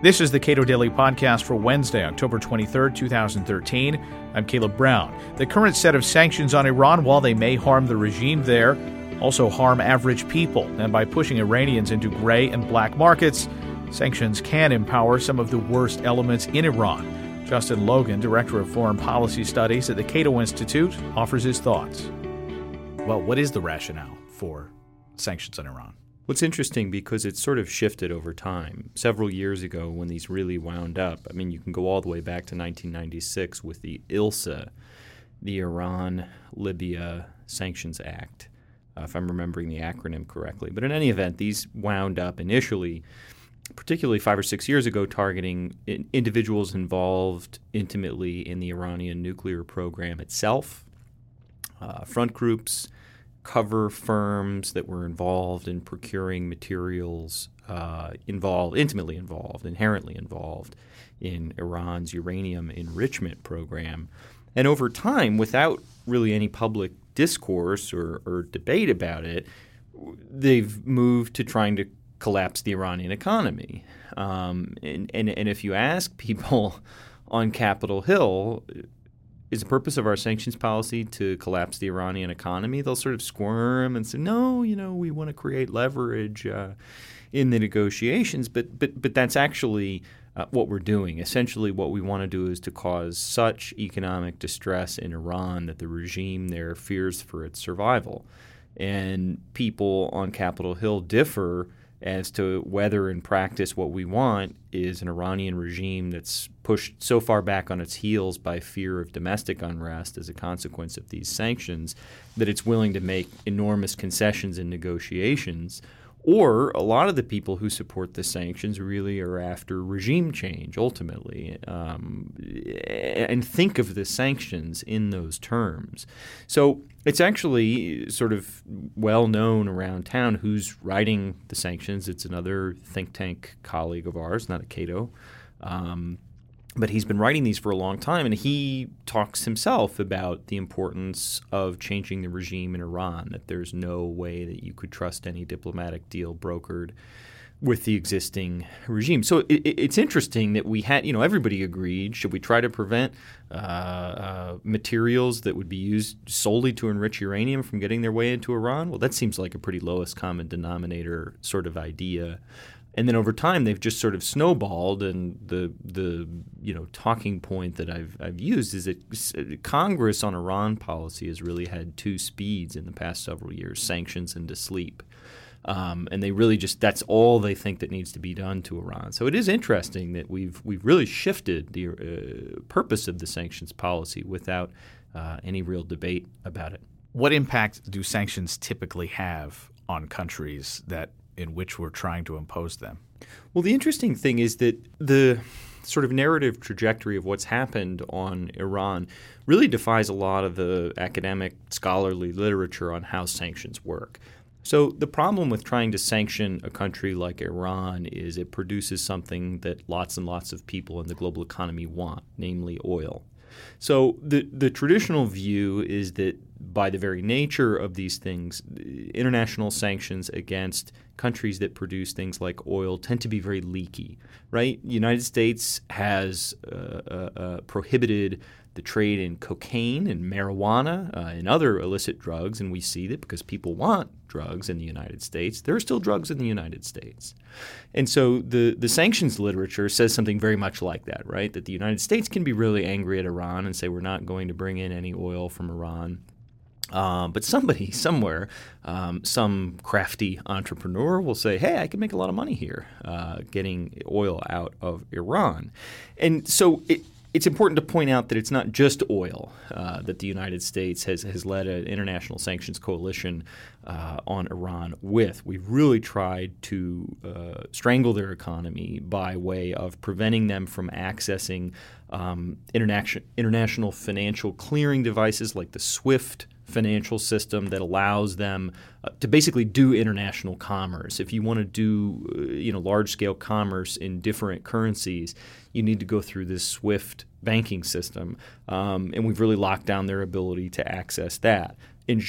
This is the Cato Daily Podcast for Wednesday, October 23rd, 2013. I'm Caleb Brown. The current set of sanctions on Iran, while they may harm the regime there, also harm average people. And by pushing Iranians into gray and black markets, sanctions can empower some of the worst elements in Iran. Justin Logan, Director of Foreign Policy Studies at the Cato Institute, offers his thoughts. Well, what is the rationale for sanctions on Iran? What's interesting because it's sort of shifted over time. Several years ago, when these really wound up, I mean, you can go all the way back to 1996 with the ILSA, the Iran Libya Sanctions Act, uh, if I'm remembering the acronym correctly. But in any event, these wound up initially, particularly five or six years ago, targeting in individuals involved intimately in the Iranian nuclear program itself, uh, front groups cover firms that were involved in procuring materials uh, involved, intimately involved, inherently involved in Iran's uranium enrichment program. And over time, without really any public discourse or, or debate about it, they've moved to trying to collapse the Iranian economy. Um, and, and, and if you ask people on Capitol Hill, is the purpose of our sanctions policy to collapse the Iranian economy? They'll sort of squirm and say, no, you know, we want to create leverage uh, in the negotiations. But, but, but that's actually uh, what we're doing. Essentially, what we want to do is to cause such economic distress in Iran that the regime there fears for its survival. And people on Capitol Hill differ as to whether in practice what we want is an Iranian regime that's pushed so far back on its heels by fear of domestic unrest as a consequence of these sanctions that it's willing to make enormous concessions in negotiations or a lot of the people who support the sanctions really are after regime change ultimately um, and think of the sanctions in those terms. So it's actually sort of well known around town who's writing the sanctions. It's another think tank colleague of ours, not a Cato. Um, but he's been writing these for a long time, and he talks himself about the importance of changing the regime in Iran. That there's no way that you could trust any diplomatic deal brokered with the existing regime. So it, it's interesting that we had, you know, everybody agreed. Should we try to prevent uh, uh, materials that would be used solely to enrich uranium from getting their way into Iran? Well, that seems like a pretty lowest common denominator sort of idea and then over time they've just sort of snowballed and the the you know talking point that I've I've used is that Congress on Iran policy has really had two speeds in the past several years sanctions and to sleep. Um, and they really just that's all they think that needs to be done to Iran. So it is interesting that we've we've really shifted the uh, purpose of the sanctions policy without uh, any real debate about it. What impact do sanctions typically have on countries that in which we're trying to impose them. Well, the interesting thing is that the sort of narrative trajectory of what's happened on Iran really defies a lot of the academic scholarly literature on how sanctions work. So, the problem with trying to sanction a country like Iran is it produces something that lots and lots of people in the global economy want, namely oil. So the the traditional view is that by the very nature of these things, international sanctions against countries that produce things like oil tend to be very leaky, right? United States has uh, uh, uh, prohibited the trade in cocaine and marijuana uh, and other illicit drugs, and we see that because people want drugs in the United States, there are still drugs in the United States. And so the, the sanctions literature says something very much like that, right? That the United States can be really angry at Iran and say we're not going to bring in any oil from Iran. Uh, but somebody somewhere, um, some crafty entrepreneur will say, "Hey, I can make a lot of money here, uh, getting oil out of Iran," and so it, it's important to point out that it's not just oil uh, that the United States has, has led an international sanctions coalition uh, on Iran with. We've really tried to uh, strangle their economy by way of preventing them from accessing um, international, international financial clearing devices like the SWIFT financial system that allows them uh, to basically do international commerce. If you want to do, uh, you know, large scale commerce in different currencies, you need to go through this SWIFT banking system, um, and we've really locked down their ability to access that.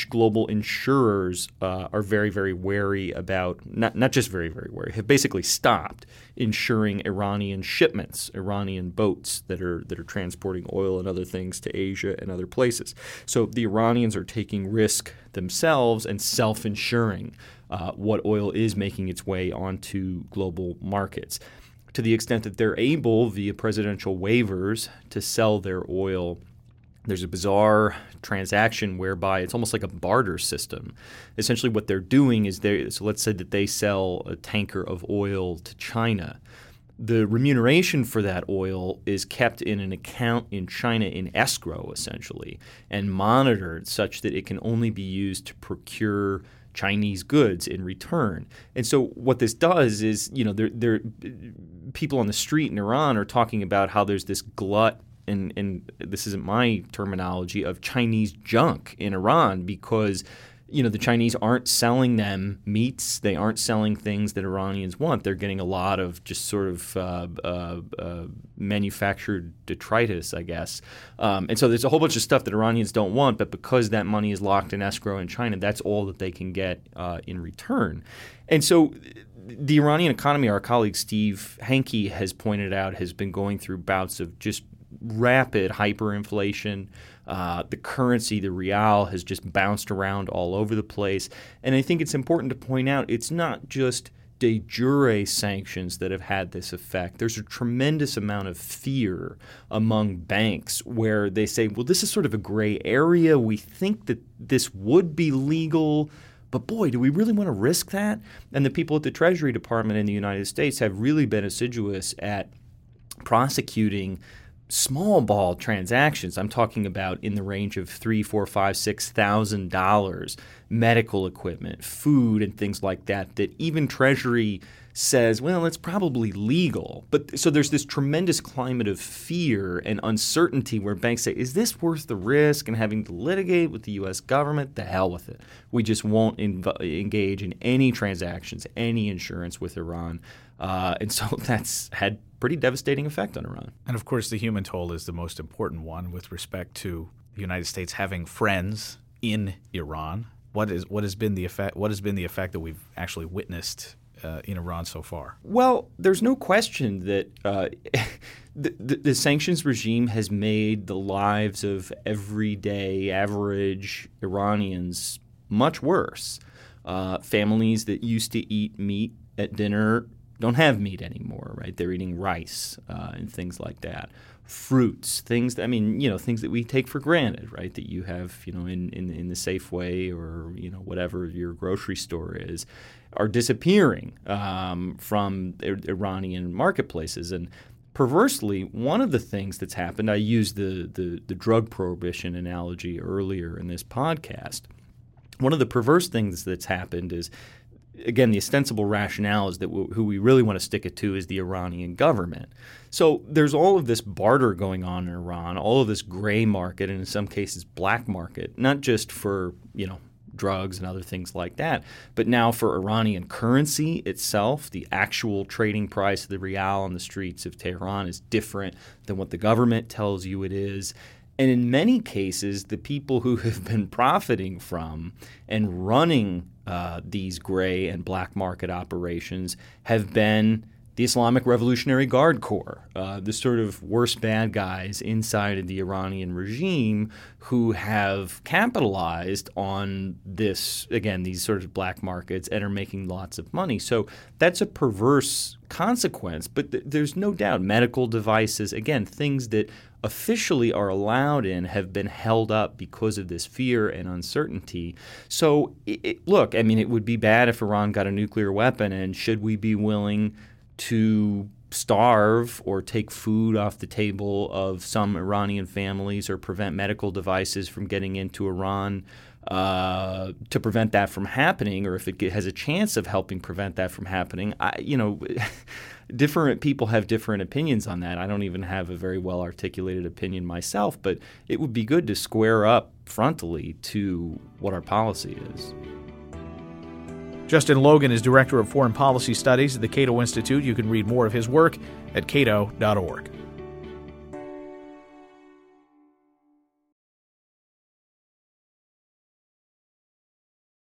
Global insurers uh, are very, very wary about not not just very, very wary, have basically stopped insuring Iranian shipments, Iranian boats that are that are transporting oil and other things to Asia and other places. So the Iranians are taking risk themselves and self-insuring uh, what oil is making its way onto global markets. To the extent that they're able, via presidential waivers, to sell their oil there's a bizarre transaction whereby it's almost like a barter system. Essentially, what they're doing is they so let's say that they sell a tanker of oil to China. The remuneration for that oil is kept in an account in China in escrow, essentially, and monitored such that it can only be used to procure Chinese goods in return. And so what this does is, you know, there, there, people on the street in Iran are talking about how there's this glut and, and this isn't my terminology, of Chinese junk in Iran because you know the Chinese aren't selling them meats. They aren't selling things that Iranians want. They're getting a lot of just sort of uh, uh, uh, manufactured detritus, I guess. Um, and so there's a whole bunch of stuff that Iranians don't want, but because that money is locked in escrow in China, that's all that they can get uh, in return. And so the Iranian economy, our colleague Steve Hanke has pointed out, has been going through bouts of just rapid hyperinflation. Uh, the currency, the rial, has just bounced around all over the place. And I think it's important to point out it's not just de jure sanctions that have had this effect. There's a tremendous amount of fear among banks where they say, well, this is sort of a gray area. We think that this would be legal. But boy, do we really want to risk that? And the people at the Treasury Department in the United States have really been assiduous at prosecuting small ball transactions. I'm talking about in the range of three, four, five, six thousand dollars, medical equipment, food, and things like that. That even Treasury says, well, it's probably legal. But so there's this tremendous climate of fear and uncertainty where banks say, is this worth the risk and having to litigate with the U.S. government? The hell with it. We just won't inv- engage in any transactions, any insurance with Iran. Uh, and so that's had pretty devastating effect on Iran. And of course, the human toll is the most important one with respect to the United States having friends in Iran. What is what has been the effect? What has been the effect that we've actually witnessed uh, in Iran so far? Well, there's no question that uh, the, the, the, sanctions regime has made the lives of everyday, average Iranians much worse. Uh, families that used to eat meat at dinner don't have meat anymore, right? They're eating rice uh, and things like that. Fruits, things that, I mean, you know, things that we take for granted, right? That you have, you know, in, in, in the Safeway or, you know, whatever your grocery store is, are disappearing um, from Iranian marketplaces. And perversely, one of the things that's happened, I used the, the, the drug prohibition analogy earlier in this podcast. One of the perverse things that's happened is again, the ostensible rationale is that w- who we really want to stick it to is the Iranian government. So there's all of this barter going on in Iran, all of this gray market, and in some cases black market, not just for you know drugs and other things like that, but now for Iranian currency itself, the actual trading price of the rial on the streets of Tehran is different than what the government tells you it is. And in many cases, the people who have been profiting from and running uh, these gray and black market operations have been the Islamic Revolutionary Guard Corps, uh, the sort of worst bad guys inside of the Iranian regime who have capitalized on this, again, these sort of black markets and are making lots of money. So that's a perverse consequence, but th- there's no doubt medical devices, again, things that officially are allowed in have been held up because of this fear and uncertainty. So, it, it, look, I mean, it would be bad if Iran got a nuclear weapon, and should we be willing to starve or take food off the table of some Iranian families or prevent medical devices from getting into Iran uh, to prevent that from happening, or if it has a chance of helping prevent that from happening, I, you know, different people have different opinions on that. I don't even have a very well articulated opinion myself, but it would be good to square up frontally to what our policy is. Justin Logan is Director of Foreign Policy Studies at the Cato Institute. You can read more of his work at cato.org.